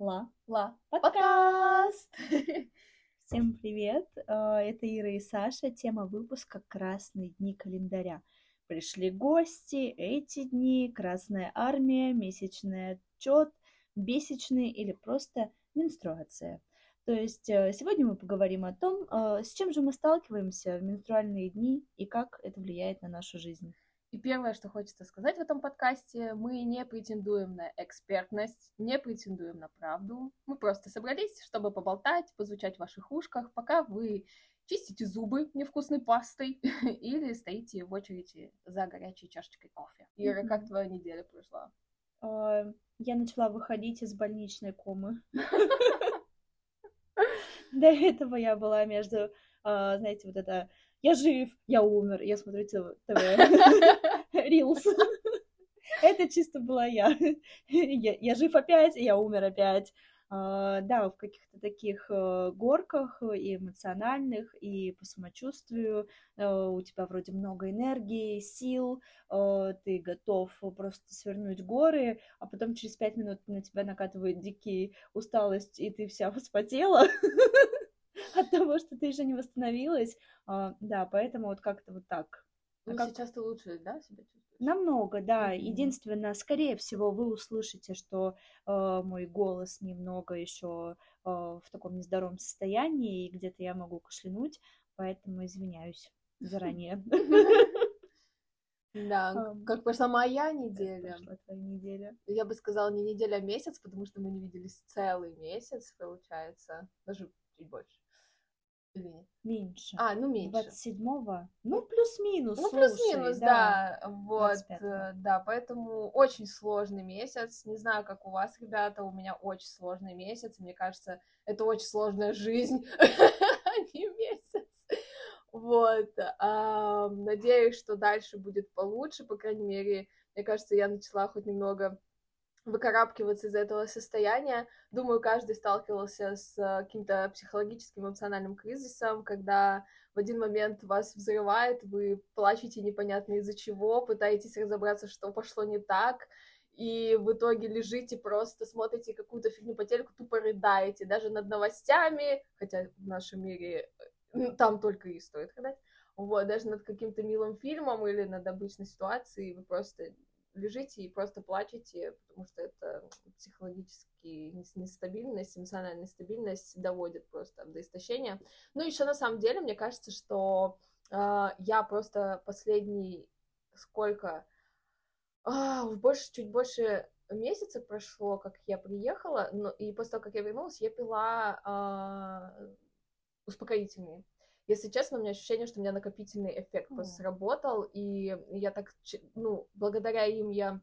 Ла. Ла. Подкаст! Всем привет! А, это Ира и Саша. Тема выпуска «Красные дни календаря». Пришли гости, эти дни, Красная армия, месячный отчет, месячные или просто менструация. То есть э, сегодня мы поговорим о том, э, с чем же мы сталкиваемся в менструальные дни и как это влияет на нашу жизнь. И первое, что хочется сказать в этом подкасте, мы не претендуем на экспертность, не претендуем на правду. Мы просто собрались, чтобы поболтать, позвучать в ваших ушках, пока вы чистите зубы невкусной пастой или стоите в очереди за горячей чашечкой кофе. Ира, как твоя неделя прошла? А, я начала выходить из больничной комы. До этого я была между, а, знаете, вот это я жив, я умер, я смотрю ТВ, Рилс. Это чисто была я. я. Я жив опять, я умер опять. Uh, да, в каких-то таких uh, горках и эмоциональных, и по самочувствию. Uh, у тебя вроде много энергии, сил, ты готов просто свернуть горы, а потом через пять минут на тебя накатывает дикий усталость, и ты вся вспотела. от того, что ты еще не восстановилась. А, да, поэтому вот как-то вот так. А ну, как... сейчас ты лучше, да, себя чувствуешь? Намного, да. Mm-hmm. Единственное, скорее всего, вы услышите, что э, мой голос немного еще э, в таком нездоровом состоянии, и где-то я могу кашлянуть, поэтому извиняюсь заранее. Да, как прошла моя неделя. Твоя неделя? Я бы сказала не неделя, а месяц, потому что мы не виделись целый месяц, получается, даже чуть больше. Или? Меньше. А, ну меньше. 27-го? Ну, плюс-минус. Ну, плюс-минус, да. да. Вот, э, да, поэтому очень сложный месяц. Не знаю, как у вас, ребята, у меня очень сложный месяц. Мне кажется, это очень сложная жизнь, а не месяц. Вот. Надеюсь, что дальше будет получше, по крайней мере, мне кажется, я начала хоть немного выкарабкиваться из этого состояния. Думаю, каждый сталкивался с э, каким-то психологическим эмоциональным кризисом, когда в один момент вас взрывает, вы плачете непонятно из-за чего, пытаетесь разобраться, что пошло не так, и в итоге лежите просто, смотрите какую-то фигню по телеку, тупо рыдаете, даже над новостями, хотя в нашем мире э, там только и стоит рыдать, вот, даже над каким-то милым фильмом или над обычной ситуацией вы просто лежите и просто плачете, потому что это психологически нестабильность, эмоциональная нестабильность доводит просто до истощения. Ну, еще на самом деле, мне кажется, что э, я просто последний сколько, э, больше, чуть больше месяца прошло, как я приехала, но, и после того, как я вернулась, я пила э, успокоительные. Если честно, у меня ощущение, что у меня накопительный эффект просто сработал, и я так, ну, благодаря им я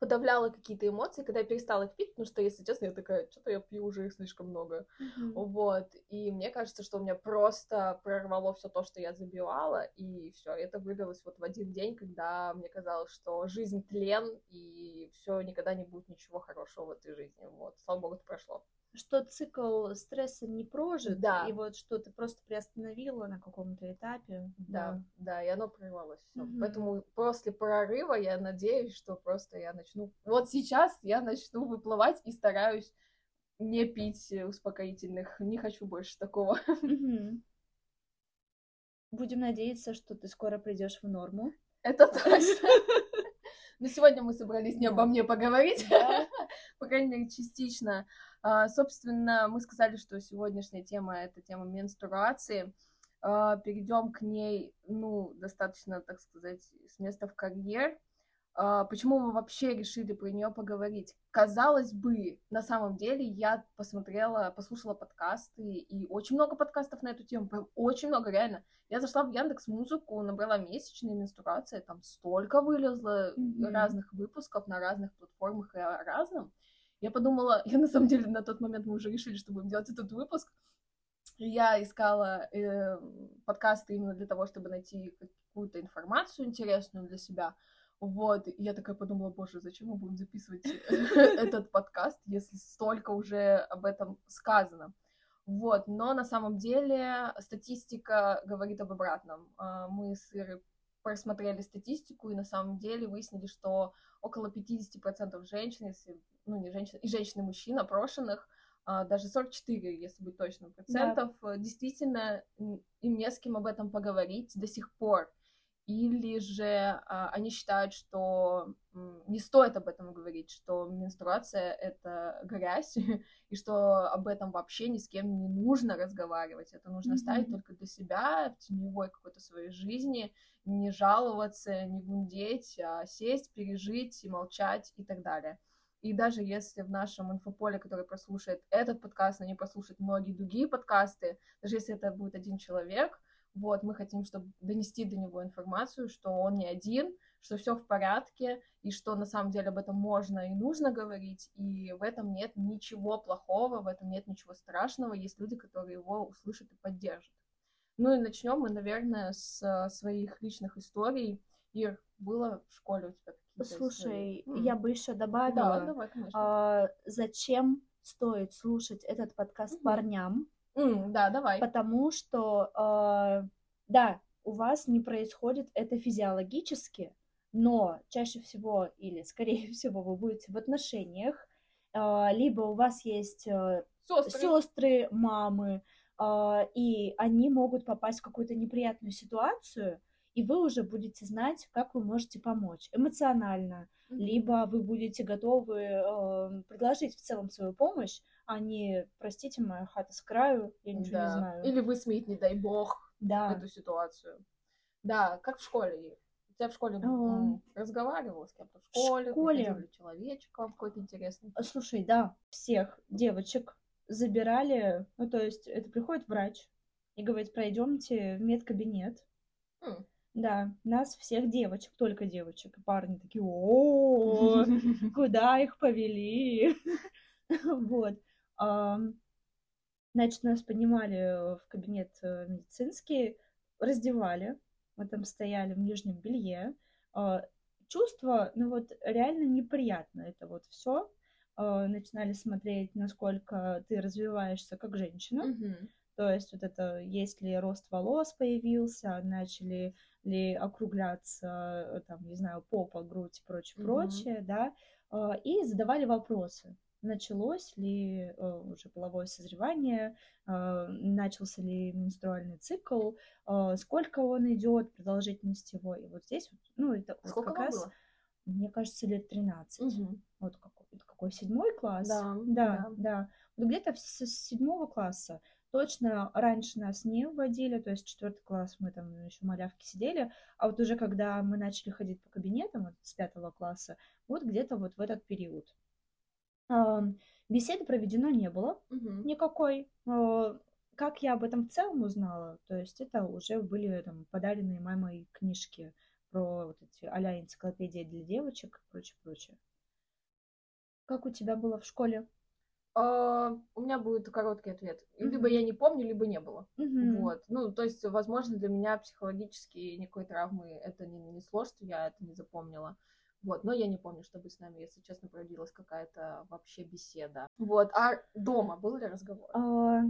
подавляла какие-то эмоции, когда я перестала их пить, потому что, если честно, я такая, что-то я пью уже их слишком много. Mm-hmm. Вот. И мне кажется, что у меня просто прорвало все то, что я забивала, и все. Это вылилось вот в один день, когда мне казалось, что жизнь тлен, и все, никогда не будет ничего хорошего в этой жизни. Вот. Слава богу, это прошло что цикл стресса не прожит, да. и вот что ты просто приостановила на каком-то этапе. Да, да, да и оно прорвалось. Угу. Поэтому после прорыва я надеюсь, что просто я начну... Вот сейчас я начну выплывать и стараюсь не пить успокоительных. Не хочу больше такого. Угу. Будем надеяться, что ты скоро придешь в норму. Это точно. Но сегодня мы собрались не обо мне поговорить, по крайней мере, частично. А, собственно, мы сказали, что сегодняшняя тема — это тема менструации. А, перейдем к ней, ну, достаточно, так сказать, с места в карьер. А, почему мы вообще решили про нее поговорить? Казалось бы, на самом деле я посмотрела, послушала подкасты, и очень много подкастов на эту тему, прям очень много, реально. Я зашла в Яндекс Музыку, набрала месячные менструации, там столько вылезло mm-hmm. разных выпусков на разных платформах и о разном. Я подумала, я на самом деле на тот момент мы уже решили, что будем делать этот выпуск. Я искала э, подкасты именно для того, чтобы найти какую-то информацию интересную для себя. Вот, и я такая подумала, боже, зачем мы будем записывать этот подкаст, если столько уже об этом сказано. Вот, но на самом деле статистика говорит об обратном. А, мы с Ирой просмотрели статистику и на самом деле выяснили, что около 50% женщин, если, ну не женщин, и женщин и мужчин опрошенных, а, даже 44, если быть точным, процентов, да. действительно им не с кем об этом поговорить до сих пор или же а, они считают, что не стоит об этом говорить, что менструация это грязь, и что об этом вообще ни с кем не нужно разговаривать. Это нужно mm-hmm. ставить только для себя, в теневой какой-то своей жизни, не жаловаться, не гундеть, а сесть, пережить и молчать и так далее. И даже если в нашем инфополе, который прослушает этот подкаст, но не послушает многие другие подкасты, даже если это будет один человек, вот, мы хотим, чтобы донести до него информацию, что он не один, что все в порядке, и что на самом деле об этом можно и нужно говорить, и в этом нет ничего плохого, в этом нет ничего страшного, есть люди, которые его услышат и поддержат. Ну и начнем мы, наверное, с своих личных историй. Ир, было в школе у тебя какие-то Слушай, истории? я бы еще добавила, да, давай, конечно. А, зачем стоит слушать этот подкаст mm-hmm. парням, Mm, да, давай. Потому что, э, да, у вас не происходит это физиологически, но чаще всего или скорее всего вы будете в отношениях, э, либо у вас есть э, сестры, мамы, э, и они могут попасть в какую-то неприятную ситуацию, и вы уже будете знать, как вы можете помочь эмоционально, mm-hmm. либо вы будете готовы э, предложить в целом свою помощь, а не, простите, моя хата с краю, я ничего да. не знаю. Или высмеять, не дай бог, да. эту ситуацию. Да, как в школе. У тебя в школе mm. разговаривала с кем-то в школе? В школе. человечка какой-то интересный? Слушай, да, всех девочек забирали, ну, то есть это приходит врач и говорит, пройдемте в медкабинет. Mm. Да, нас всех девочек, только девочек. И парни такие, о, куда их повели? Вот. Значит, нас поднимали в кабинет э, медицинский, раздевали, мы там стояли в нижнем белье. А, чувство, ну вот реально неприятно это вот все. А, начинали смотреть, насколько ты развиваешься как женщина. То есть вот это, есть ли рост волос появился, начали ли округляться, э, там, не знаю, попа, грудь и прочее, mm-hmm. прочее, да, а, и задавали вопросы началось ли э, уже половое созревание, э, начался ли менструальный цикл, э, сколько он идет, продолжительность его. И вот здесь, ну, это сколько вот как раз, было? мне кажется, лет 13. Угу. Вот какой, какой седьмой класс? Да, да. да. да. Вот где-то с седьмого класса. Точно раньше нас не вводили, то есть четвертый класс мы там еще малявки сидели, а вот уже когда мы начали ходить по кабинетам, вот с пятого класса, вот где-то вот в этот период. Беседы проведено не было угу. никакой. Как я об этом в целом узнала? То есть это уже были там подаренные мамой книжки про вот эти а-ля энциклопедии для девочек и прочее, прочее. Как у тебя было в школе? Uh, у меня будет короткий ответ. Mm-hmm. Либо я не помню, либо не было. Mm-hmm. Вот. Ну, то есть, возможно, для меня психологически никакой травмы это не нанесло, что я это не запомнила. Вот, но я не помню, чтобы с нами, если честно, проводилась какая-то вообще беседа. Вот, а дома был ли разговор? А,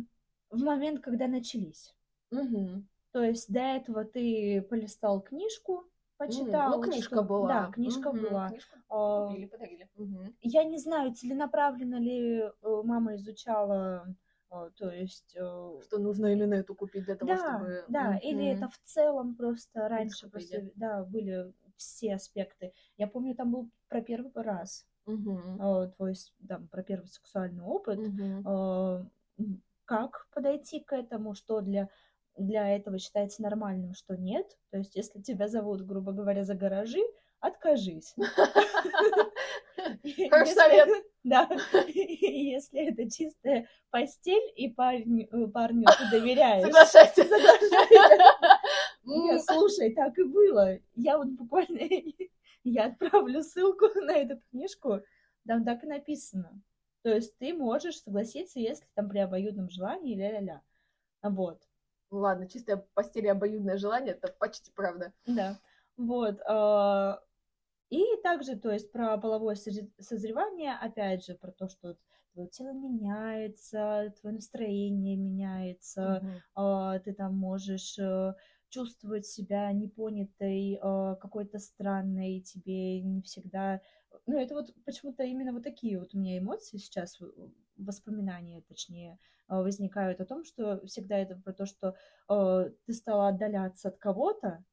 в момент, когда начались. Угу. То есть до этого ты полистал книжку, почитал. Ну, книжка что... была. Да, книжка угу, была. Книжку а, купили, подарили. Угу. Я не знаю, целенаправленно ли э, мама изучала а, то есть... Э, что нужно именно эту купить для того, да, чтобы... Да, mm-hmm. или это в целом просто раньше просто, да, были все аспекты. Я помню, там был про первый раз, uh-huh. твой, там, про первый сексуальный опыт, uh-huh. как подойти к этому, что для для этого считается нормальным, что нет. То есть, если тебя зовут, грубо говоря, за гаражи, откажись. Хороший совет. Да, если это чистая постель, и парень, э, парню ты доверяешь. Соглашайся. Соглашайся. Слушай, так и было. Я вот буквально, я отправлю ссылку на эту книжку, там так и написано. То есть ты можешь согласиться, если там при обоюдном желании, ля-ля-ля. Вот. Ладно, чистая постель и обоюдное желание, это почти правда. Да. Вот. А, и также, то есть, про половое созревание, опять же, про то, что твое тело меняется, твое настроение меняется, mm-hmm. ты там можешь э, чувствовать себя непонятой, э, какой-то странной, тебе не всегда... Ну, это вот почему-то именно вот такие вот у меня эмоции сейчас, воспоминания, точнее, э, возникают о том, что всегда это про то, что э, ты стала отдаляться от кого-то,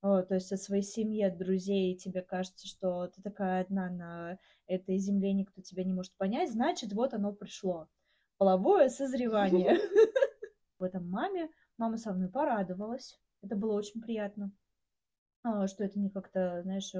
то есть от своей семьи, от друзей, тебе кажется, что ты такая одна на этой земле, никто тебя не может понять, значит, вот оно пришло. Половое созревание. В этом маме мама со мной порадовалась. Это было очень приятно, а, что это не как-то, знаешь,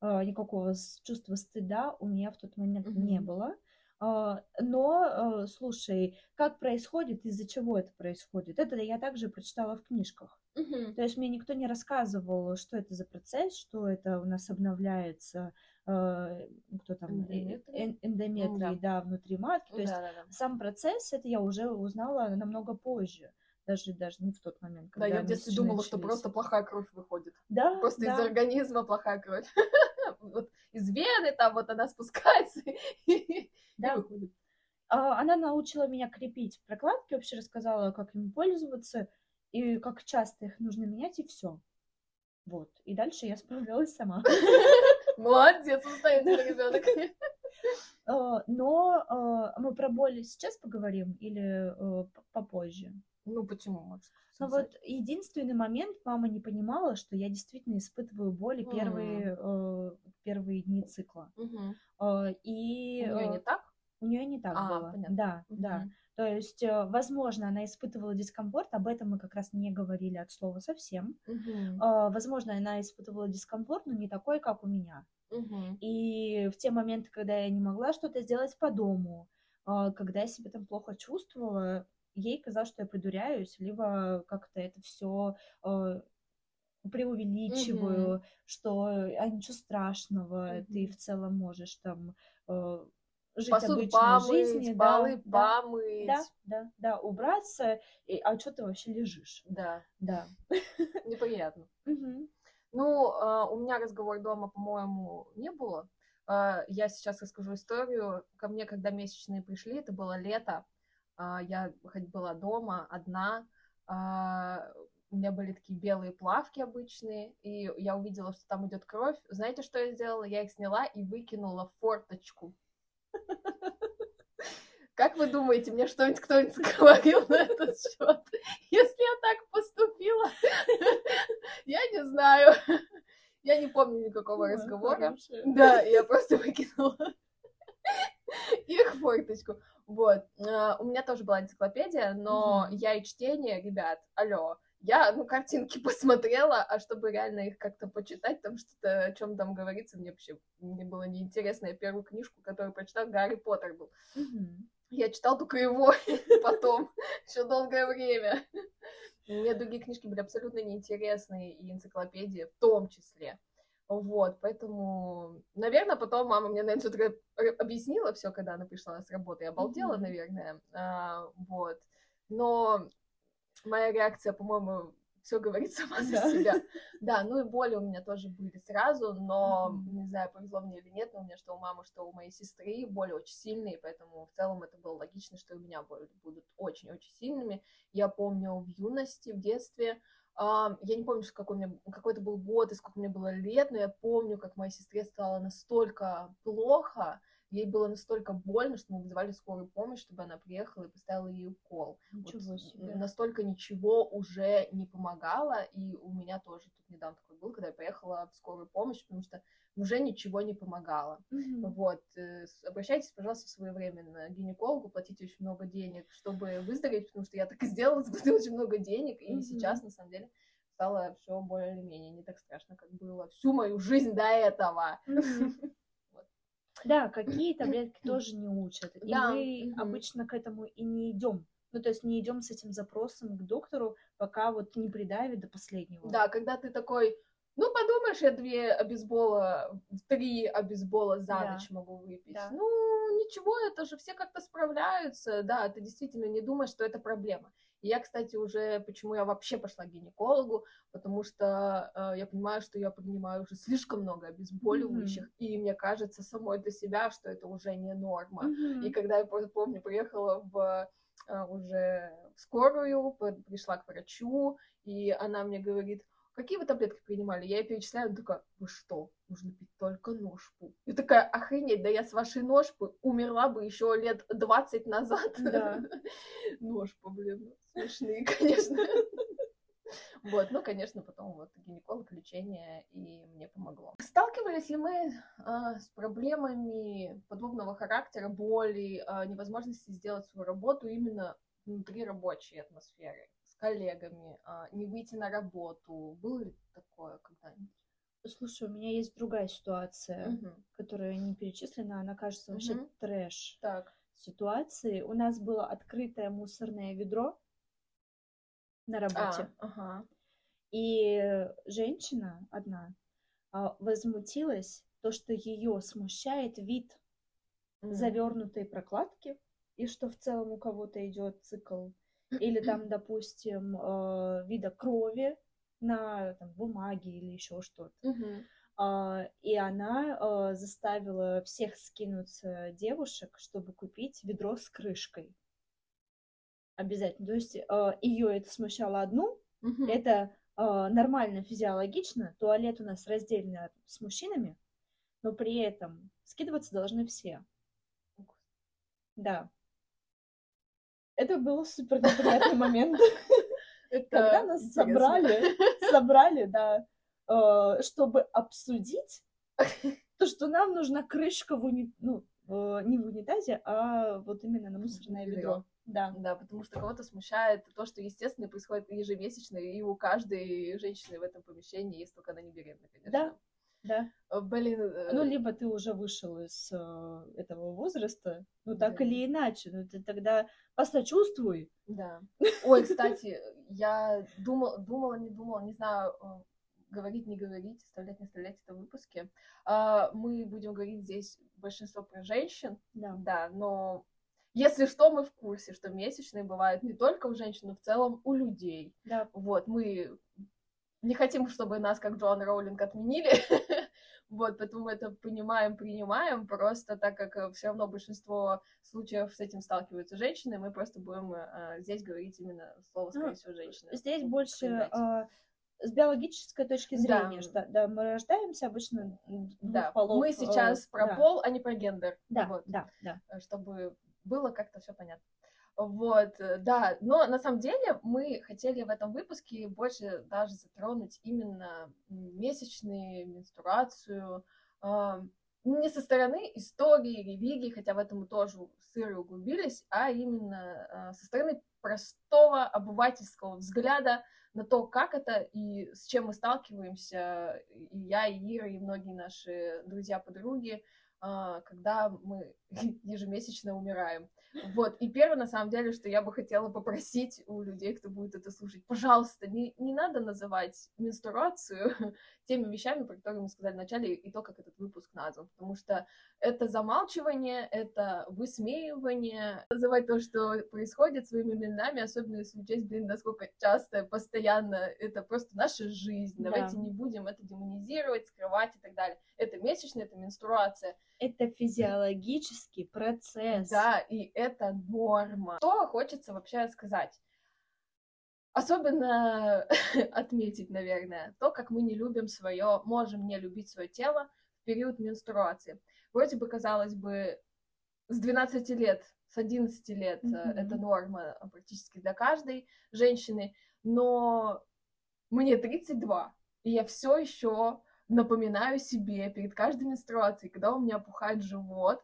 а, никакого чувства стыда у меня в тот момент не было. А, но, слушай, как происходит, из-за чего это происходит, это я также прочитала в книжках. Mm-hmm. То есть мне никто не рассказывал, что это за процесс, что это у нас обновляется, кто там, эндометрий, эндометрий mm, да. да, внутри матки. То есть да, да. сам процесс, это я уже узнала намного позже даже, даже не в тот момент, когда Да, я в детстве думала, начались. что просто плохая кровь выходит. Да, Просто да. из организма плохая кровь. Вот из вены там вот она спускается и выходит. А, она научила меня крепить прокладки, вообще рассказала, как ими пользоваться и как часто их нужно менять, и все. Вот. И дальше я справлялась сама. Молодец, устоятельный ребенок. А, но а, мы про боль сейчас поговорим или э, попозже? Ну, почему, может? Ну вот единственный момент, мама не понимала, что я действительно испытываю боли mm. первые, э, первые дни цикла. Mm-hmm. Э, и, у нее э, не так? У нее не так а, было. Понятно. Да, mm-hmm. да. То есть, э, возможно, она испытывала дискомфорт, об этом мы как раз не говорили от слова совсем. Э, возможно, она испытывала дискомфорт, но не такой, как у меня. Mm-hmm. И в те моменты, когда я не могла что-то сделать по дому, э, когда я себя там плохо чувствовала, ей казалось, что я придуряюсь, либо как-то это все э, преувеличиваю, mm-hmm. что а ничего страшного, mm-hmm. ты в целом можешь там жить Посуду обычной помыть, жизнью, полы да, помыть. Да, да, да, убраться, и, а что ты вообще лежишь? Да. Да. Неприятно. Ну, э, у меня разговор дома, по-моему, не было. Э, я сейчас расскажу историю. Ко мне, когда месячные пришли, это было лето, а, я хоть была дома одна, а, у меня были такие белые плавки обычные, и я увидела, что там идет кровь. Знаете, что я сделала? Я их сняла и выкинула в форточку. Как вы думаете, мне что-нибудь кто-нибудь говорил на этот счет? Если я так поступила, я не знаю. Я не помню никакого разговора. Да, я просто выкинула их форточку. Вот. Э, у меня тоже была энциклопедия, но я и чтение, ребят, алло. Я, ну, картинки посмотрела, а чтобы реально их как-то почитать, там что-то, о чем там говорится, мне вообще мне было неинтересно. Я первую книжку, которую прочитала, Гарри Поттер был. Mm-hmm. Я читал только его потом, еще долгое время. Мне другие книжки были абсолютно неинтересные, и энциклопедии в том числе. Вот, поэтому, наверное, потом мама мне, наверное, что-то объяснила все, когда она пришла с работы, я обалдела, mm-hmm. наверное, а, вот. Но моя реакция, по-моему, все говорит сама за да. себя. Да, ну и боли у меня тоже были сразу, но mm-hmm. не знаю, повезло мне или нет, но у меня что у мамы, что у моей сестры боли очень сильные, поэтому в целом это было логично, что у меня боли будут очень-очень сильными. Я помню в юности, в детстве, я не помню, какой, у меня, какой это был год и сколько мне было лет, но я помню, как моей сестре стало настолько плохо, ей было настолько больно, что мы вызывали скорую помощь, чтобы она приехала и поставила ей укол. Ничего вот, себе. Настолько ничего уже не помогало, и у меня тоже тут недавно такой был, когда я поехала в скорую помощь, потому что уже ничего не помогало. Mm-hmm. Вот. Э, обращайтесь, пожалуйста, своевременно к гинекологу, платите очень много денег, чтобы выздороветь, потому что я так и сделала, заплатила очень много денег, и mm-hmm. сейчас, на самом деле, стало все более или менее не так страшно, как было всю мою жизнь до этого. Mm-hmm. Да, какие таблетки тоже не учат. И да. мы угу. обычно к этому и не идем. Ну, то есть не идем с этим запросом к доктору, пока вот не придавит до последнего. Да, когда ты такой, ну, подумаешь, я две обезбола, три обезбола за да. ночь могу выпить. Да. Ну, ничего, это же все как-то справляются. Да, ты действительно не думаешь, что это проблема. И я, кстати, уже, почему я вообще пошла к гинекологу, потому что э, я понимаю, что я принимаю уже слишком много обезболивающих, mm-hmm. и мне кажется самой для себя, что это уже не норма. Mm-hmm. И когда я помню, приехала в э, уже в скорую, пришла к врачу, и она мне говорит, какие вы таблетки принимали? Я ей перечисляю, она такая, вы что, нужно пить только ножпу. Я такая, охренеть, да я с вашей ножпы умерла бы еще лет 20 назад. Да. Ножпа, блин, смешные, конечно. Вот, ну, конечно, потом вот гинеколог, лечение, и мне помогло. Сталкивались ли мы э, с проблемами подобного характера, боли, э, невозможности сделать свою работу именно внутри рабочей атмосферы, коллегами, э, не выйти на работу? Было ли такое когда-нибудь? Слушай, у меня есть другая ситуация, угу. которая не перечислена, она кажется вообще угу. трэш. Так. Ситуации. У нас было открытое мусорное ведро, на работе. А, ага. И женщина одна а, возмутилась, то, что ее смущает вид mm. завернутой прокладки, и что в целом у кого-то идет цикл, или там, допустим, э, вида крови на там, бумаге или еще что-то. Mm-hmm. Uh, и она uh, заставила всех скинуться девушек, чтобы купить ведро с крышкой. Обязательно. То есть э, ее это смущало одну, угу. это э, нормально, физиологично. Туалет у нас раздельный с мужчинами, но при этом скидываться должны все. Да. Это был супер неприятный момент. Когда нас собрали, собрали, да, э, чтобы обсудить то, что нам нужна крышка в уни... ну, не в унитазе, а вот именно на мусорное ведро. Да. Да, потому что кого-то смущает то, что, естественно, происходит ежемесячно, и у каждой женщины в этом помещении, если только она не беременна, конечно. Да, да. Э, блин. Э, ну, либо ты уже вышел из э, этого возраста, ну, так да. или иначе, ну, ты тогда посочувствуй. Да. Ой, кстати, я думала, думала, не думала, не знаю, говорить, не говорить, оставлять, не оставлять это в выпуске. А, мы будем говорить здесь большинство про женщин, да, да но если что, мы в курсе, что месячные бывают не только у женщин, но в целом у людей. Да. Вот, мы не хотим, чтобы нас, как Джоан Роулинг, отменили. вот, поэтому мы это понимаем, принимаем, просто так как э, все равно большинство случаев с этим сталкиваются женщины, мы просто будем э, здесь говорить именно слово, скорее ну, всего, женщины. Здесь больше э, с биологической точки зрения, да. что да, мы рождаемся обычно да. полов. Мы сейчас э, про да. пол, а не про гендер. Да, вот. да, да. Э, чтобы было как-то все понятно. Вот, э, да, но на самом деле мы хотели в этом выпуске больше даже затронуть именно месячные, менструацию, э, не со стороны истории, религии, хотя в этом мы тоже сыры углубились, а именно э, со стороны простого обывательского взгляда на то, как это и с чем мы сталкиваемся, и я, и Ира, и многие наши друзья-подруги, а, когда мы ежемесячно умираем. Вот, и первое, на самом деле, что я бы хотела попросить у людей, кто будет это слушать, пожалуйста, не, не надо называть менструацию теми вещами, про которые мы сказали в начале, и то, как этот выпуск назван, потому что это замалчивание, это высмеивание, называть то, что происходит своими именами, особенно если учесть, блин, насколько часто, постоянно, это просто наша жизнь, давайте да. не будем это демонизировать, скрывать и так далее. Это месячная, это менструация. Это физиологический процесс. Да, и это норма. Что хочется вообще сказать? Особенно отметить, наверное, то, как мы не любим свое, можем не любить свое тело в период менструации. Вроде бы, казалось бы, с 12 лет, с 11 лет mm-hmm. это норма практически для каждой женщины, но мне 32, и я все еще напоминаю себе перед каждой менструацией, когда у меня опухает живот,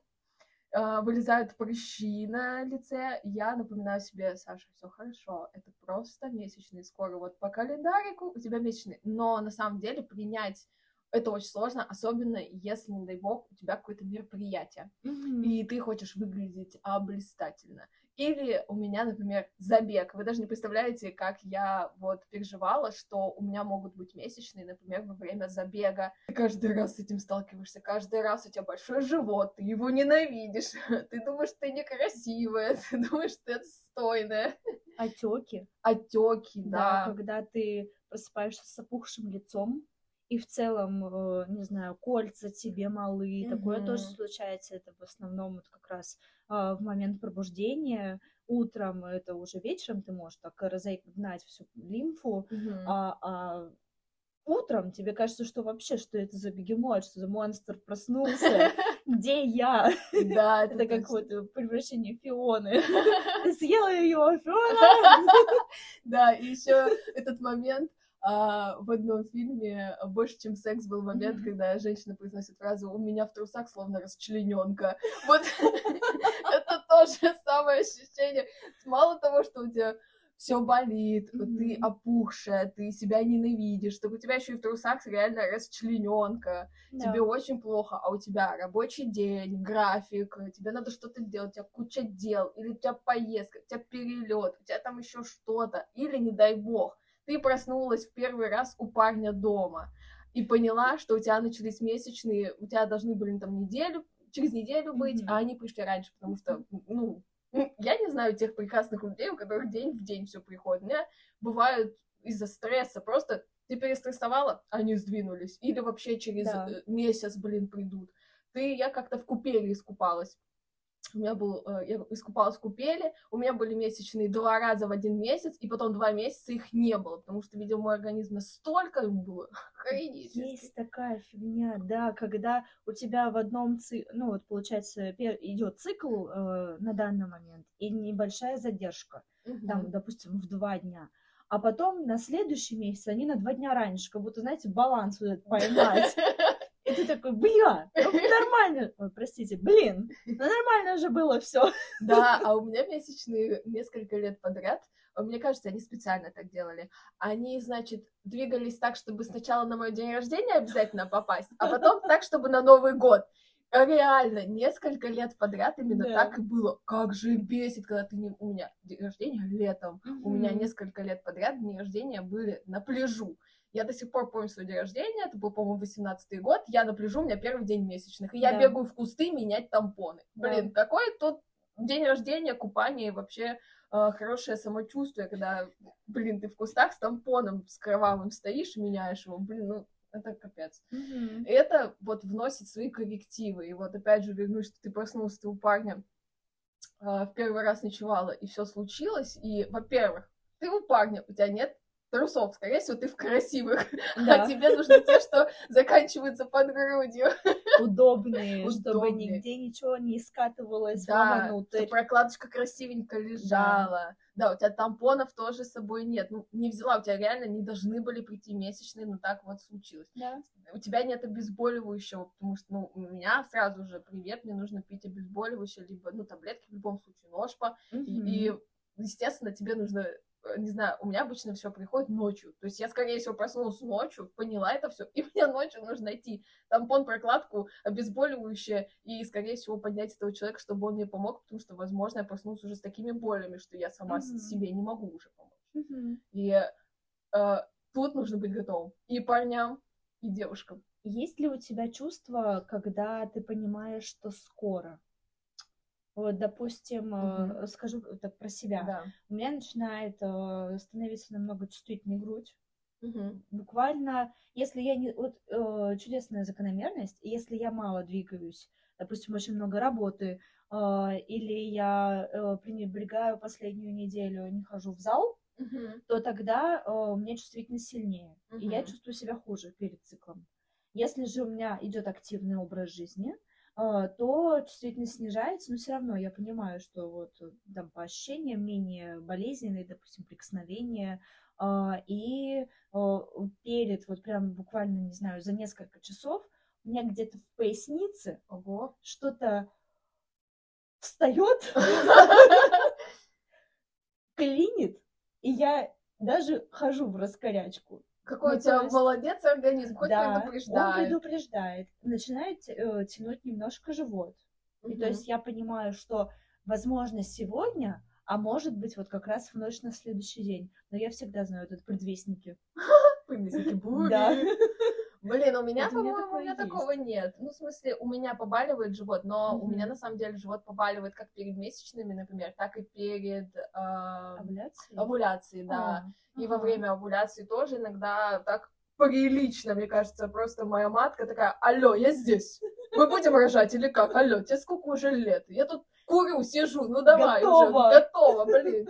вылезают прыщи на лице, я напоминаю себе, Саша, все хорошо, это просто месячные, скоро вот по календарику у тебя месячные. Но на самом деле принять это очень сложно, особенно если, не дай бог, у тебя какое-то мероприятие, mm-hmm. и ты хочешь выглядеть а, блистательно. Или у меня, например, забег. Вы даже не представляете, как я вот переживала, что у меня могут быть месячные, например, во время забега. Ты каждый раз с этим сталкиваешься, каждый раз у тебя большой живот, ты его ненавидишь, ты думаешь, ты некрасивая, ты думаешь, ты отстойная. Отеки. Отеки, да. да. Когда ты просыпаешься с опухшим лицом, и в целом, э, не знаю, кольца тебе малы, такое тоже случается, это в основном вот как раз в момент пробуждения, утром, это уже вечером ты можешь так разогнать всю лимфу, Мгм. а, а утром тебе кажется, что вообще, что это за бегемот, что за монстр проснулся, где я? Да, Это как вот превращение Фионы. Съела ее, Фиона! Да, и еще этот момент а, в одном фильме больше, чем секс, был момент, когда женщина произносит фразу «У меня в трусах словно расчлененка». Вот это тоже самое ощущение. Мало того, что у тебя все болит, ты Мгм. опухшая, ты себя ненавидишь, так у тебя еще и в трусах реально расчлененка. тебе очень плохо, а у тебя рабочий день, график, тебе надо что-то делать, у тебя куча дел, или у тебя поездка, у тебя перелет, у тебя там еще что-то, или, не дай бог, ты проснулась в первый раз у парня дома и поняла, что у тебя начались месячные, у тебя должны были там неделю, через неделю быть, Мгм. а они пришли раньше, потому что, ну, я не знаю тех прекрасных людей, у которых день в день все приходит. У меня бывают из-за стресса просто ты перестрессовала, они сдвинулись. Или вообще через Да. э, месяц, блин, придут. Ты, я как-то в купели искупалась. У меня был, э, я искупалась в купели, у меня были месячные два раза в один месяц, и потом два месяца их не было, потому что, видимо, мой организм настолько охренительский. Есть такая фигня, да, когда у тебя в одном ци... ну вот получается идет цикл э, на данный момент и небольшая задержка, Мгм. там, допустим, в два дня, а потом на следующий месяц они на два дня раньше, как будто, знаете, баланс вот этот поймать. И ты такой, бля, ну нормально, Ой, простите, блин, ну нормально же было все. Да, а у меня месячные несколько лет подряд, а мне кажется, они специально так делали. Они, значит, двигались так, чтобы сначала на мой день рождения обязательно попасть, а потом так, чтобы на Новый год. А Реально, несколько лет подряд именно Да. так и было. Как же бесит, когда ты не... У меня день рождения летом. У меня несколько лет подряд дни рождения были на пляжу. Я до сих пор помню свой день рождения, это был, по-моему, 18-й год, я на пляжу, у меня первый день месячных, и я Да. бегаю в кусты менять тампоны. Да. Блин, какой тут день рождения, купание и вообще э, хорошее самочувствие, когда, блин, ты в кустах с тампоном, с кровавым стоишь, меняешь его, блин, ну, это капец. И это вот вносит свои коррективы. И вот опять же вернусь, что ты проснулся, ты у парня э, в первый раз ночевала, и все случилось. И, во-первых, ты у парня, у тебя нет трусов, скорее всего, ты в красивых, Да. а тебе нужны те, что заканчиваются под грудью. Удобные, чтобы нигде ничего не скатывалось Да, чтобы прокладочка красивенько лежала. Да. у тебя тампонов тоже с собой нет. Ну, не взяла, у тебя реально не должны были прийти месячные, но так вот случилось. Да. у тебя нет обезболивающего, потому что, ну, у меня сразу же, привет, мне нужно пить обезболивающее, либо, ну, таблетки, в любом случае, ножпа, и, Мгм. и, естественно, тебе нужно, не знаю, у меня обычно все приходит ночью, то есть я, скорее всего, проснулась ночью, поняла это все, и мне ночью нужно найти тампон, прокладку, обезболивающее, и, скорее всего, поднять этого человека, чтобы он мне помог, потому что, возможно, я проснулась уже с такими болями, что я сама Мгм. себе не могу уже помочь. Мгм. И э, тут нужно быть готовым и парням, и девушкам. Есть ли у тебя чувство, когда ты понимаешь, что скоро? Вот, допустим, э, Мгм. скажу так про себя. Да. У меня начинает э, становиться намного чувствительнее грудь. Мгм. Буквально, если я не... Вот э, чудесная закономерность, если я мало двигаюсь, допустим, очень много работы, э, или я э, пренебрегаю последнюю неделю, не хожу в зал, Мгм. то тогда э, у меня чувствительность сильнее, и я чувствую себя хуже перед циклом. Если же у меня идет активный образ жизни, э, то чувствительность снижается, но все равно я понимаю, что вот э, там по ощущениям менее болезненные, допустим, прикосновения, а, и э, перед, вот прям буквально, не знаю, за несколько часов у меня где-то в пояснице Ого. что-то встает, клинит, и я даже хожу в раскорячку. Какой Ну, у тебя есть- молодец организм, хоть да, он предупреждает. предупреждает. Начинает э, тянуть немножко живот. И то есть я понимаю, что, возможно, сегодня, а может быть, вот как раз в ночь на следующий день. Но я всегда знаю, это предвестники. Предвестники бури. Блин, у меня, Вот по-моему, у меня есть. такого нет. Ну, в смысле, у меня побаливает живот, но у меня на самом деле живот побаливает как перед месячными, например, так и перед э, овуляцией, да. И во время овуляции тоже иногда так прилично, мне кажется, просто моя матка такая, алло, я здесь, мы будем рожать или как? Алло, тебе сколько уже лет? Я тут курю, сижу, ну давай уже, готово, блин.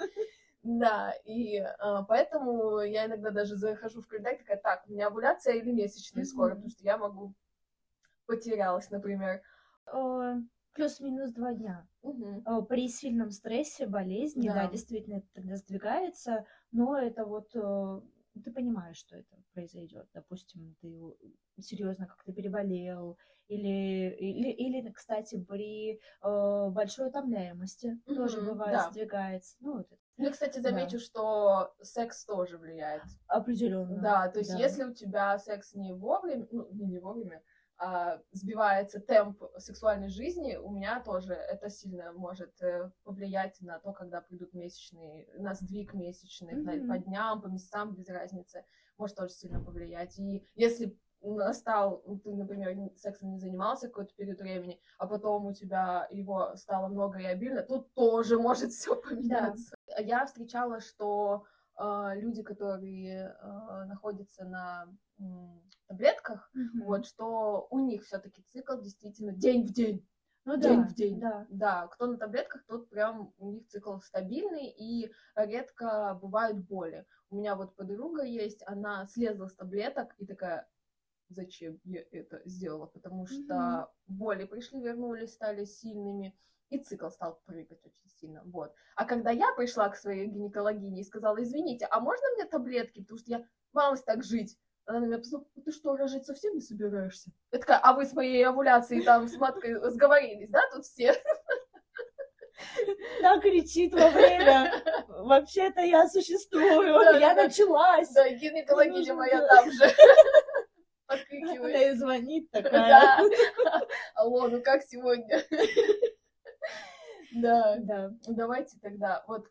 Да, и а, поэтому я иногда даже захожу в календарь, такая, так, у меня овуляция или месячные скоро, Мгм. потому что я могу потерялась, например. Э, Плюс-минус два дня. Э, При сильном стрессе, болезни, да, Да. действительно это тогда сдвигается, но это вот э, ты понимаешь, что это произойдет. Допустим, ты серьезно как-то переболел, или, или, или, кстати, при э, большой утомляемости тоже Мгм, бывает да. сдвигается. Ну, вот это Ну, кстати, Да. замечу, что секс тоже влияет. определенно. Да, то есть если у тебя секс не вовремя, ну, не, не вовремя, сбивается темп сексуальной жизни, у меня тоже это сильно может э, повлиять на то, когда придут месячные, на сдвиг месячных, на- Мгм. по дням, по месяцам, без разницы, может тоже сильно повлиять. И если настал, ну, ты, например, сексом не занимался какой-то период времени, а потом у тебя его стало много и обильно, тут тоже может все поменяться. Я встречала, что люди, которые э, находятся на таблетках, Мгм. вот, что у них все-таки цикл действительно день в день. Ну день да, в день. Да. Да, кто на таблетках, тот прям у них цикл стабильный и редко бывают боли. У меня вот подруга есть, она слезла с таблеток и такая, зачем я это сделала? Потому что боли пришли, вернулись, стали сильными, и цикл стал прыгать очень сильно, вот. А когда я пришла к своей гинекологине и сказала, извините, а можно мне таблетки, потому что я мало так жить, она на меня посмотрела, «Ну ты что, рожать совсем не собираешься? Я такая, а вы с моей овуляцией там с маткой сговорились, да, тут все? Так кричит во время. Вообще-то я существую, Да, я да. началась. Да, гинекологиня моя там же Она подкрикивает. и звонит такая. Да. Алло, ну как сегодня? Да, Да. давайте тогда вот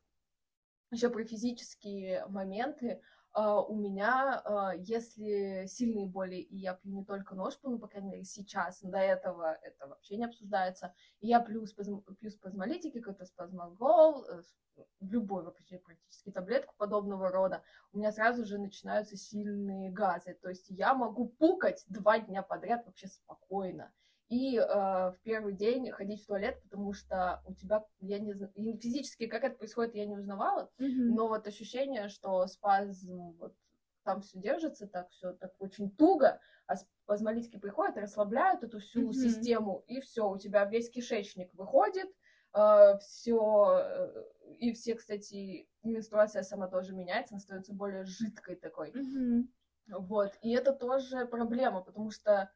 еще про физические моменты. А, У меня, а, если сильные боли, и я пью не только ножку, ну, по крайней мере, сейчас, до этого это вообще не обсуждается, я пью, спазм, пью спазмолитики, какой-то спазмолгол, э, любую вообще практически таблетку подобного рода, у меня сразу же начинаются сильные газы, то есть я могу пукать два дня подряд вообще спокойно. И э, в первый день ходить в туалет, потому что у тебя, я не знаю, физически как это происходит, я не узнавала, Мгм. но вот ощущение, что спазм вот там все держится, так все так очень туго, а спазмолитики приходят, расслабляют эту всю Мгм. систему, и все, у тебя весь кишечник выходит, все, и все, кстати, менструация сама тоже меняется, она становится более жидкой такой. Мгм. Вот, и это тоже проблема, потому что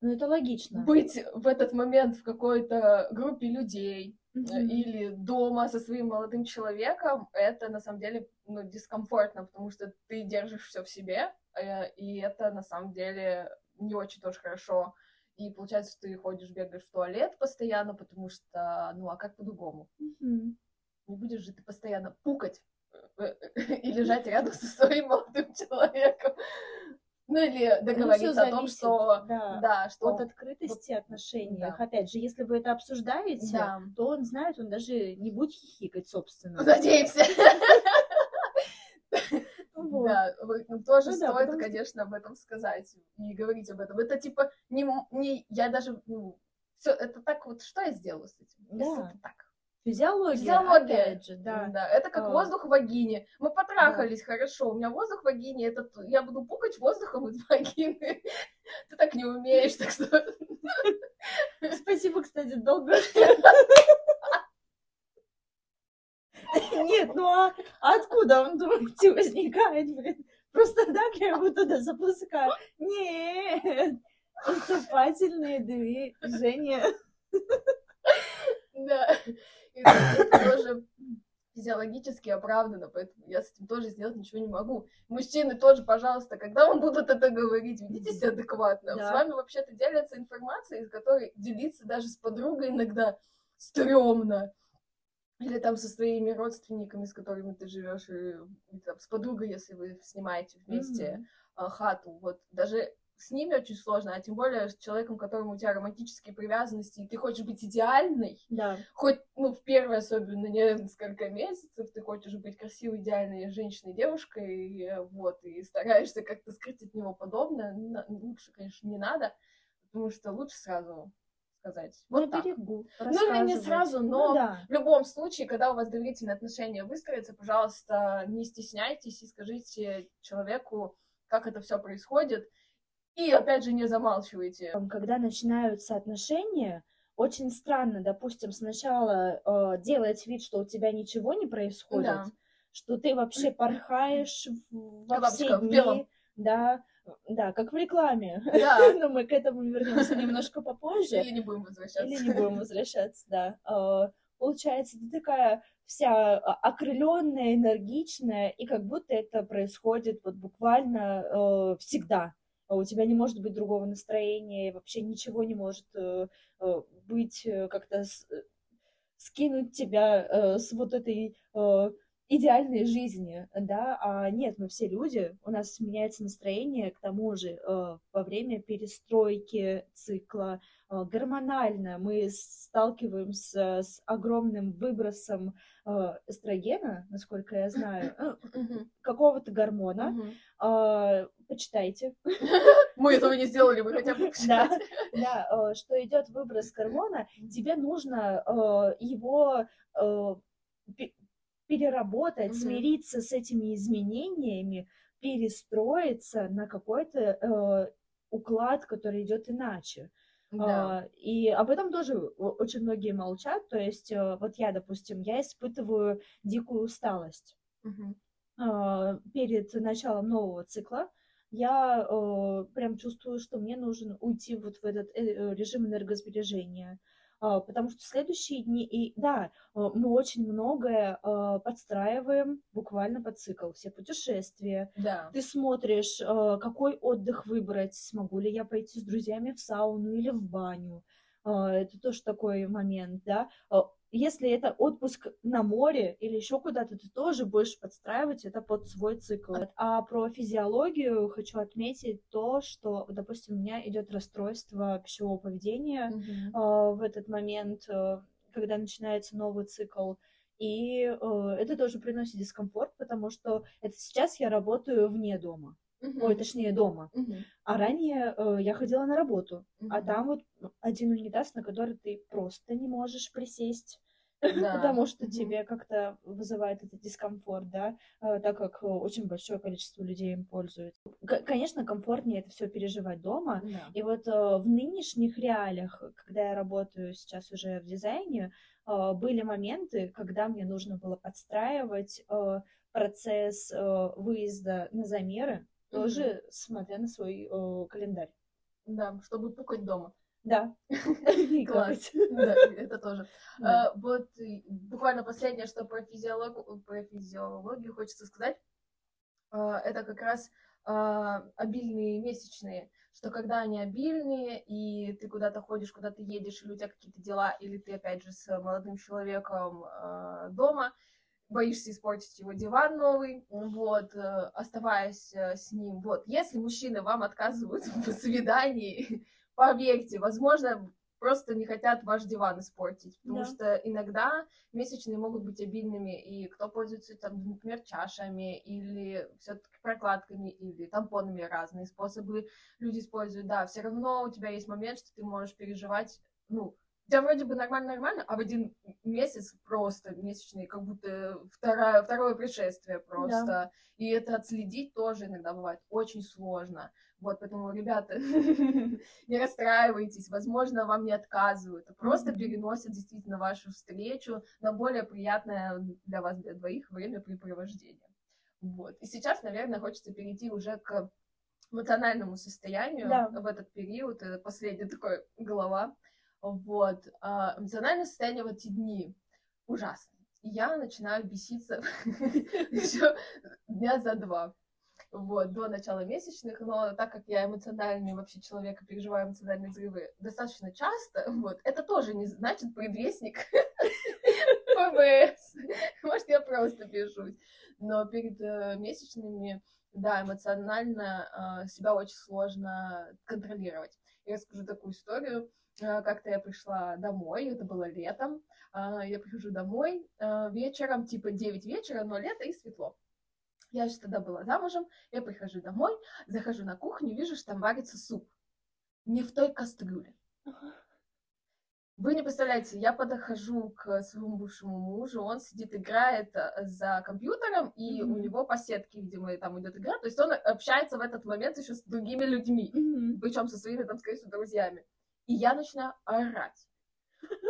Ну, это логично. быть в этот момент в какой-то группе людей, э, или дома со своим молодым человеком, это на самом деле ну, дискомфортно, потому что ты держишь все в себе, э, и это на самом деле не очень тоже хорошо. И получается, что ты ходишь, бегаешь в туалет постоянно, потому что, ну а как по-другому? Мгм. Не будешь же ты постоянно пукать э, и лежать рядом со своим молодым человеком. Ну или Ну, договориться о том, что... да, Да, что... от открытости отношениях. да. Опять же, если вы это обсуждаете, Да. то он знает, он даже не будет хихикать, собственно. Надеемся. Вот. Да, вы- ну, тоже Ну да, стоит, потому что- конечно, об этом сказать и говорить об этом. Это типа не, не я даже, ну, все, это так вот, что я сделаю с этим? Если Да. это так. Физиология, Физиология. опять же, да. Да, это как А. воздух в вагине. Мы потрахались, хорошо, у меня воздух в вагине, это т- я буду пукать воздухом из вагины. Ты так не умеешь, так что... Спасибо, кстати, долбежке. Нет, ну а откуда он, думаете, возникает, блин? Просто так я его туда запускаю. Нет, поступательные движения. Да, и это тоже физиологически оправдано, поэтому я с этим тоже сделать ничего не могу. Мужчины тоже, пожалуйста, когда вам будут это говорить, ведите себя адекватно. Да. С вами вообще-то делятся информацией, с которой делиться даже с подругой иногда стрёмно. Или там со своими родственниками, с которыми ты живешь, и, и там, с подругой, если вы снимаете вместе Мгм. а, хату. Вот даже с ними очень сложно, а тем более с человеком, которому у тебя романтические привязанности, и ты хочешь быть идеальной, Да. хоть, ну, в первые особенно несколько месяцев ты хочешь быть красивой, идеальной женщиной, девушкой, и, э, вот, и стараешься как-то скрыть от него подобное, На- лучше, конечно, не надо, потому что лучше сразу сказать. Вот На так. берегу. Ну, не сразу, Ну но да. в любом случае, когда у вас доверительные отношения выстроятся, пожалуйста, не стесняйтесь и скажите человеку, как это все происходит. И опять же, не замалчивайте. Там, Когда начинаются отношения, очень странно, допустим, сначала э, делать вид, что у тебя ничего не происходит, Да. что ты вообще порхаешь во Бабочка все в дни, белом. да, да, как в рекламе. Да. Но мы к этому вернемся немножко попозже. Или не будем возвращаться. Или не будем возвращаться, да. А, Получается, ты такая вся окрыленная, энергичная, и как будто это происходит вот буквально э, всегда. А У тебя не может быть другого настроения, вообще ничего не может э, э, быть э, как-то с- скинуть тебя с вот этой идеальной жизни, да, а нет, мы все люди, у нас меняется настроение, к тому же э, во время перестройки цикла, э, гормонально мы сталкиваемся с огромным выбросом э, эстрогена, насколько я знаю, какого-то гормона. Почитайте. Мы этого не сделали, вы хотя бы Да, да, э, что идет выброс гормона, тебе нужно э, его э, пе- переработать, смириться с этими изменениями, перестроиться на какой-то уклад, который идет иначе. Да. А, И об этом тоже очень многие молчат. То есть, вот я, допустим, я испытываю дикую усталость а, перед началом нового цикла. Я э, прям чувствую, что мне нужно уйти вот в этот э, режим энергосбережения. А, Потому что следующие дни, и да, э, мы очень многое э, подстраиваем буквально под цикл. Все путешествия, Да. ты смотришь, э, какой отдых выбрать, смогу ли я пойти с друзьями в сауну или в баню. Это тоже такой момент, да. Если это отпуск на море или еще куда-то, ты тоже будешь подстраивать это под свой цикл. А про физиологию хочу отметить то, что, допустим, у меня идет расстройство пищевого поведения Мгм. а, в этот момент, э, когда начинается новый цикл. И э, это тоже приносит дискомфорт, потому что это сейчас я работаю вне дома. Мгм. Ой, точнее, дома. Мгм. А ранее э, я ходила на работу. А Мгм. там вот один унитаз, на который ты просто не можешь присесть. Да. Потому что Мгм. тебе как-то вызывает этот дискомфорт, да, э, так как э, очень большое количество людей им пользуются. К- Конечно, комфортнее это все переживать дома, Да. и вот э, в нынешних реалиях, когда я работаю сейчас уже в дизайне, э, были моменты, когда мне нужно было подстраивать э, процесс э, выезда на замеры. Тоже смотря на свой э, календарь. Да, чтобы пукать дома. Да. Класс. Да, это тоже. Да. А, Вот и буквально последнее, что про физиологию, про физиологию хочется сказать, а, это как раз а, обильные месячные, что когда они обильные, и ты куда-то ходишь, куда ты едешь, или у тебя какие-то дела, или ты опять же с молодым человеком а, дома, боишься испортить его диван новый, вот, э, оставаясь э, с ним. Вот, если мужчины вам отказывают в свидании, поверьте, возможно, просто не хотят ваш диван испортить, потому Да. что иногда месячные могут быть обильными, и кто пользуется, там, например, чашами или все-таки прокладками или тампонами разные способы люди используют, да, все равно у тебя есть момент, что ты можешь переживать, ну, тебя вроде бы нормально-нормально, а в один месяц просто месячный, как будто второе, второе пришествие просто. И это отследить тоже иногда бывает очень сложно. Вот, поэтому, ребята, не расстраивайтесь, возможно, вам не отказывают, а просто переносят действительно вашу встречу на более приятное для вас, для двоих, времяпрепровождение. Вот. И сейчас, наверное, хочется перейти уже к эмоциональному состоянию Да. в этот период, это последняя такая голова. Вот. А, эмоциональное состояние в эти дни ужасно. Я начинаю беситься еще дня за два. Вот, до начала месячных, но так как я эмоциональный вообще человек и переживаю эмоциональные взрывы достаточно часто, вот, это тоже не значит предвестник ПМС. Может, я просто бежусь. Но перед э, месячными, да, эмоционально э, себя очень сложно контролировать. Я расскажу такую историю. Э, как-то я пришла домой, это было летом. Э, я прихожу домой э, вечером, типа 9 вечера, но лето и светло. Я же тогда была замужем, я прихожу домой, захожу на кухню, вижу, что там варится суп. Не в той кастрюле. Вы не представляете, я подохожу к своему бывшему мужу, он сидит, играет э, за компьютером, и mm-hmm. у него по сетке, видимо, там идет игра, то есть он общается в этот момент еще с другими людьми, mm-hmm. причем со своими, там, скорее всего, друзьями. И я начинаю орать.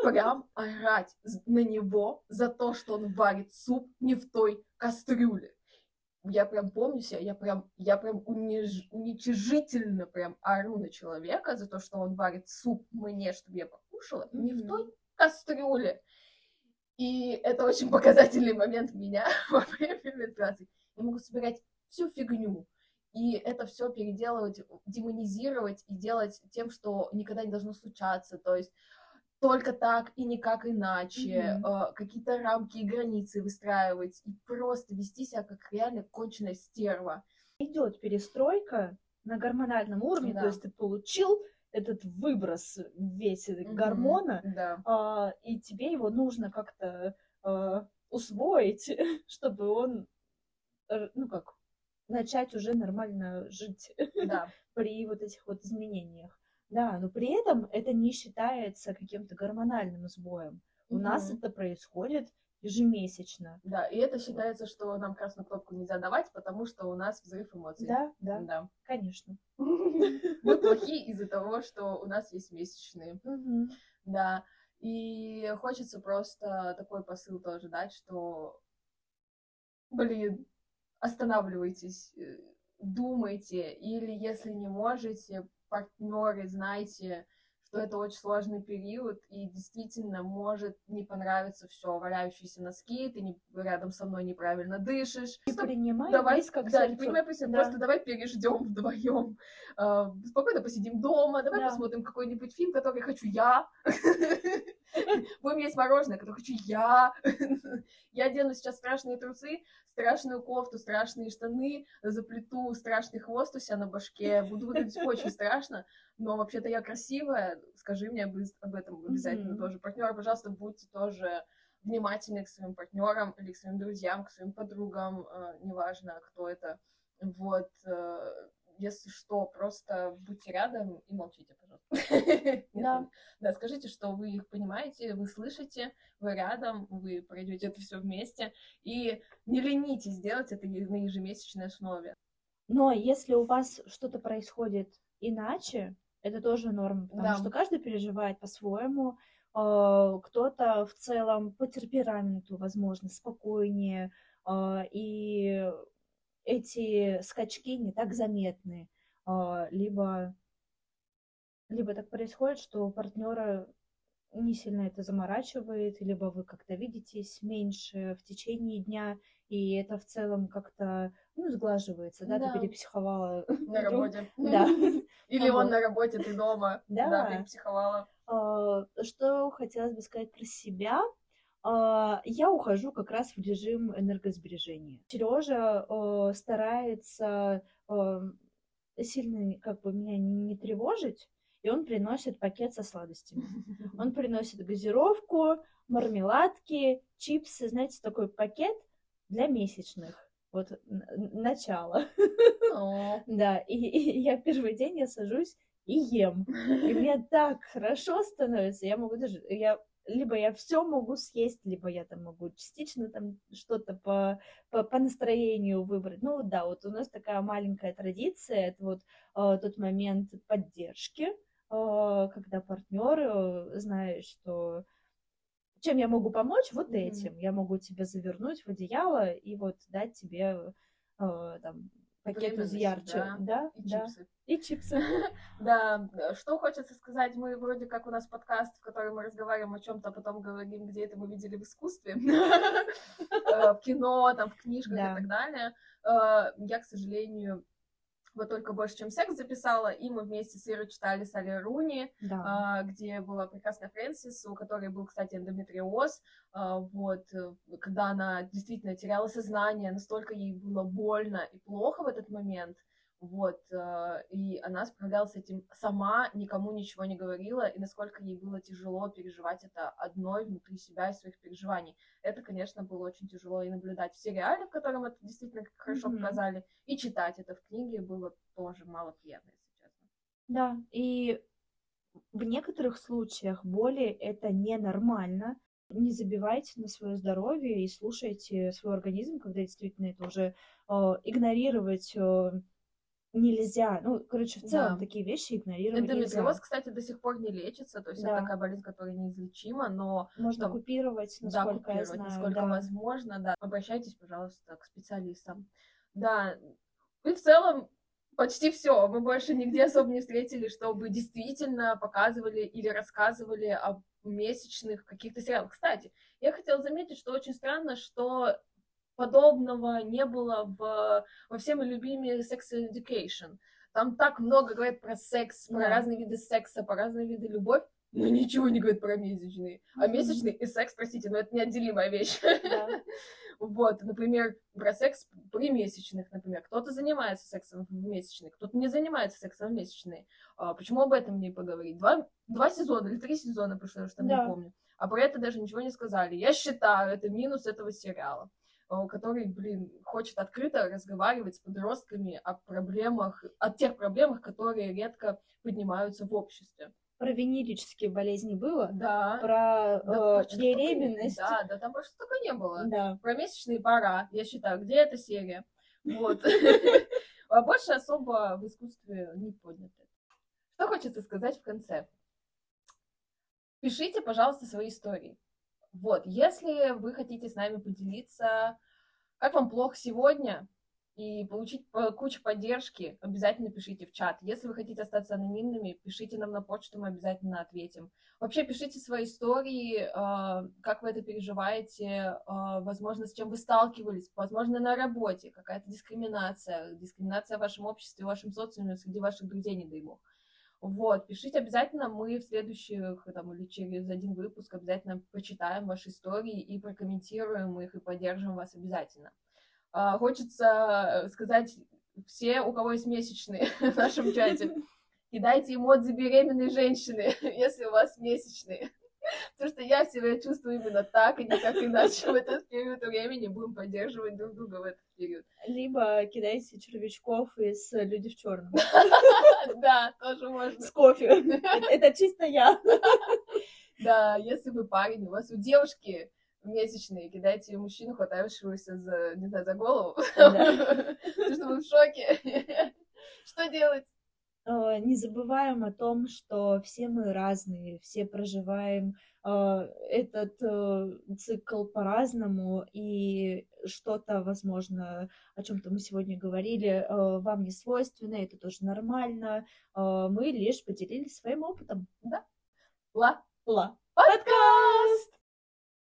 Прям орать на него за то, что он варит суп не в той кастрюле я прям помню себя, я прям, я прям униж, уничижительно прям ору на человека за то, что он варит суп мне, чтобы я покушала, не в той кастрюле. И это очень показательный момент меня во время менструации. Я могу собирать всю фигню, и это все переделывать, демонизировать и делать тем, что никогда не должно случаться. То есть только так и никак иначе, mm-hmm. э, какие-то рамки и границы выстраивать и просто вести себя как реально конченая стерва. Идет перестройка на гормональном уровне, да. то есть ты получил этот выброс весь mm-hmm. гормона, да. э, и тебе его нужно как-то э, усвоить, чтобы он, ну как, начать уже нормально жить да. при вот этих вот изменениях. Да, но при этом это не считается каким-то гормональным сбоем. У нас это происходит ежемесячно. Да, и это считается, что нам красную кнопку нельзя давать, потому что у нас взрыв эмоций. Да, да, да. конечно. Мы плохие из-за того, что у нас есть месячные. Да, и хочется просто такой посыл тоже дать, что, блин, останавливайтесь, э, думайте, или если не можете, партнеры, знаете, что это очень сложный период, и действительно может не понравиться все, валяющиеся носки, ты не, рядом со мной неправильно дышишь. Не принимай давай, как Да, не принимай да. просто давай переждем вдвоем. Э, спокойно посидим дома, давай да. посмотрим какой-нибудь фильм, который хочу я. Будем есть мороженое, которое хочу я. Я одену сейчас страшные трусы, страшную кофту, страшные штаны, заплету страшный хвост у себя на башке. Буду выглядеть очень страшно, но вообще-то я красивая. Скажи мне об этом обязательно тоже. Партнер, пожалуйста, будьте тоже внимательны к своим партнерам или к своим друзьям, к своим подругам, э, неважно, кто это. Вот, э, если что, просто будьте рядом и молчите, пожалуйста. Да. Да, скажите, что вы их понимаете, вы слышите, вы рядом, вы пройдете это все вместе, и не ленитесь делать это на ежемесячной основе. Но если у вас что-то происходит иначе, это тоже норма, потому да. что каждый переживает по-своему. А, кто-то в целом по темпераменту, возможно, спокойнее, а, и эти скачки не так заметны. А, либо, либо так происходит, что партнера не сильно это заморачивает, либо вы как-то видитесь меньше в течение дня, и это в целом как-то ну, сглаживается, да, да. ты перепсиховала. На работе. Да. Или он на работе, ты дома. Да. перепсиховала. А, что хотелось бы сказать про себя. А, я ухожу как раз в режим энергосбережения. Сережа э, старается э, сильно как бы меня не тревожить, и он приносит пакет со сладостями. Он приносит газировку, мармеладки, чипсы, знаете, такой пакет для месячных. Вот начало. Да, и, и я первый день я сажусь и ем. И мне так хорошо становится. Я могу даже, я либо я все могу съесть, либо я там могу частично там что-то по, по, по настроению выбрать. Ну да, вот у нас такая маленькая традиция, это вот э, тот момент поддержки, э, когда партнеры знают, что чем я могу помочь, вот mm-hmm. этим. Я могу тебя завернуть в одеяло и вот дать тебе э, там пакет из ярче. Да, да, и да. чипсы. И чипсы. Да, что хочется сказать, мы вроде как у нас подкаст, в котором мы разговариваем о чем-то, а потом говорим, где это мы видели в искусстве, э, в кино, там, в книжках и так далее. Э, я, к сожалению, «Любопытство только больше, чем секс» записала, и мы вместе с Ирой читали Салли Руни, Да. а, где была прекрасная Фрэнсис, у которой был, кстати, эндометриоз, а, вот, э, когда она действительно теряла сознание, настолько ей было больно и плохо в этот момент, вот, э, и она справлялась с этим сама, никому ничего не говорила, и насколько ей было тяжело переживать это одной внутри себя и своих переживаний. Это, конечно, было очень тяжело и наблюдать в сериале, в котором это действительно хорошо Мгм. показали, и читать это в книге было тоже мало приятно, если честно. Да, и в некоторых случаях боли это ненормально. Не забивайте на свое здоровье и слушайте свой организм, когда действительно это уже э, игнорировать э, нельзя. Ну, короче, в целом Да. такие вещи игнорировать Эндометриоз, нельзя. кстати, до сих пор не лечится, то есть Да. это такая болезнь, которая неизлечима, но Можно там, купировать, да, насколько я купировать, знаю. насколько да. возможно, да. Обращайтесь, пожалуйста, к специалистам. Да, и в целом почти все. Мы больше нигде особо не встретили, чтобы действительно показывали или рассказывали о месячных каких-то сериалах. Кстати, я хотела заметить, что очень странно, что подобного не было в, во всеми любимые Sex Education. Там так много говорят про секс, про Да. разные виды секса, про разные виды любовь, но ничего не говорят про месячные. А Мгм. месячный и секс, простите, но это неотделимая вещь. Да. Вот, например, про секс при месячных, например. Кто-то занимается сексом в месячные, кто-то не занимается сексом в месячные. А, почему об этом не поговорить? Два, два сезона или три сезона уж там Да. не помню. А про это даже ничего не сказали. Я считаю, это минус этого сериала который, блин, хочет открыто разговаривать с подростками о проблемах, о тех проблемах, которые редко поднимаются в обществе. Про венерические болезни было, Да. про Да, э, что-то такое- беременность. Да, да, там больше такого не было. Да. Про месячные пора, я считаю, где эта серия? Вот. А больше особо в искусстве не поднято. Что хочется сказать в конце? Пишите, пожалуйста, свои истории. Вот, если вы хотите с нами поделиться, как вам плохо сегодня, и получить по- кучу поддержки, обязательно пишите в чат. Если вы хотите остаться анонимными, пишите нам на почту, мы обязательно ответим. Вообще пишите свои истории, э, как вы это переживаете, э, возможно, с чем вы сталкивались, возможно, на работе, какая-то дискриминация, дискриминация в вашем обществе, в вашем социуме, среди ваших друзей, не дай бог. Вот, пишите обязательно, мы в следующих, там, или через один выпуск обязательно почитаем ваши истории и прокомментируем их, и поддержим вас обязательно. А, Хочется сказать все, у кого есть месячные в нашем чате, кидайте эмодзи беременной женщины, если у вас месячные. Потому что я себя чувствую именно так, и никак иначе в этот период времени будем поддерживать друг друга в этот период. Либо кидайте червячков из «Люди в черном». Да, тоже можно. С кофе. Это чисто я. Да, если вы парень, у вас у девушки месячные, кидайте мужчину, хватающегося за, не знаю, за голову, потому что вы в шоке. Что делать? Э, Не забываем о том, что все мы разные, все проживаем э, этот э, цикл по-разному, и что-то, возможно, о чем-то мы сегодня говорили, вам не свойственно, это тоже нормально. Мы лишь поделились своим опытом. Ла. Ла. Подкаст!